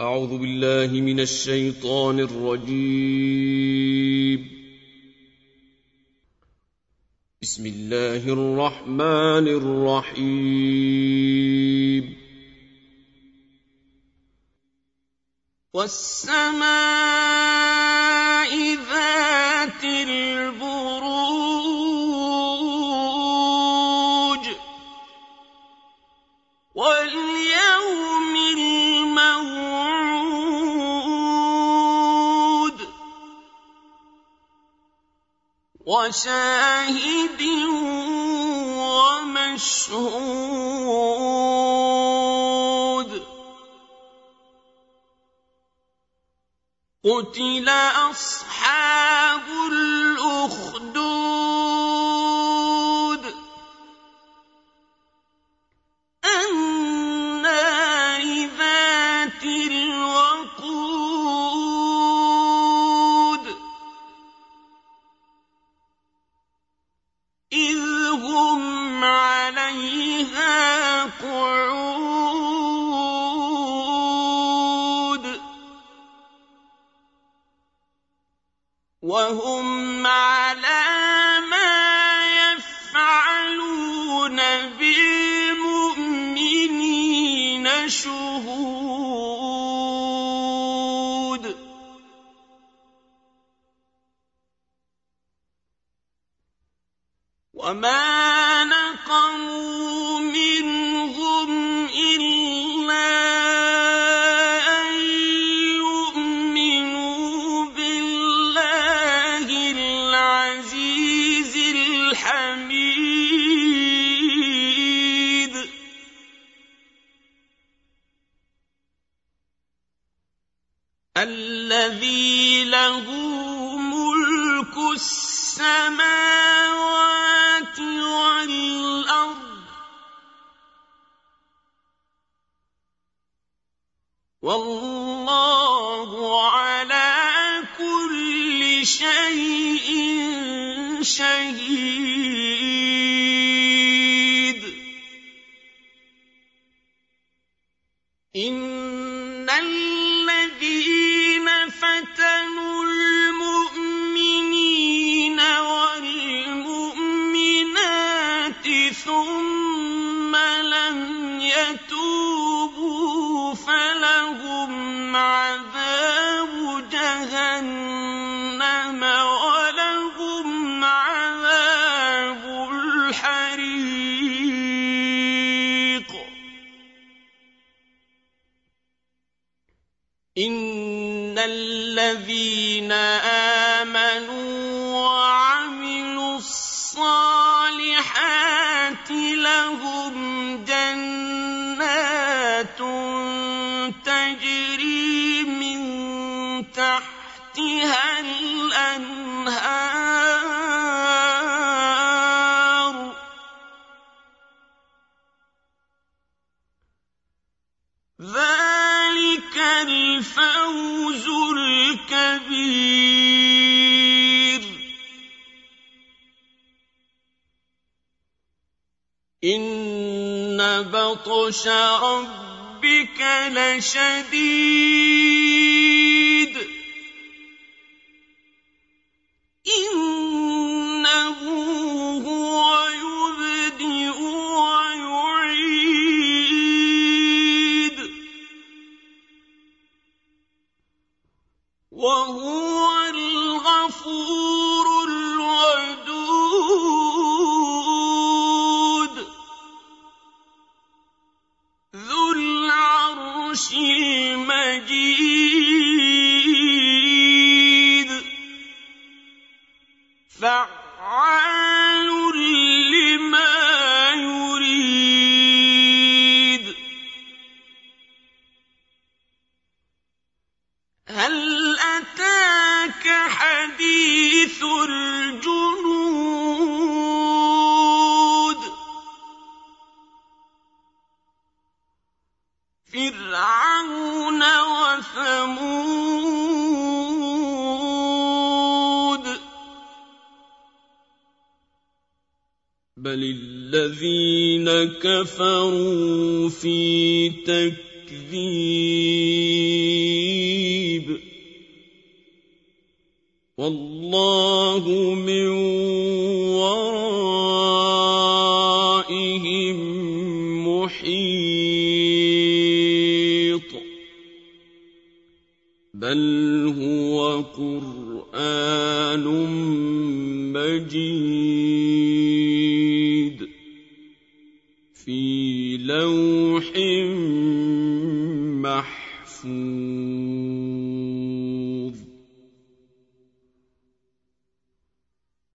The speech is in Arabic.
أعوذ بالله من الشيطان الرجيم. بسم الله الرحمن الرحيم. والسماء ذات البروج وشاهد ومشهود قتل أصحاب الاخدود وهم على ما يفعلون بالمؤمنين شهود. وما نقموا الذي له ملك السماوات والأرض والله على كل شيء شهيد. إن ثم لم يتوبوا فلهم عذاب جهنم ولهم عذاب الحريق. إن الذين آمنوا لهم جنات تجري من تحتها الأنهار. ذلك الفوز إن بطش ربك لشديد. إنه هو يبدئ ويعيد. وهو العرش المجيد فرعون وَثَمُودَ. بَلِ الَّذِينَ كَفَرُوا فِي تَكْذِيبٍ. وَاللَّهُ مِنْ بل هو قرآن مجيد في لوح محفوظ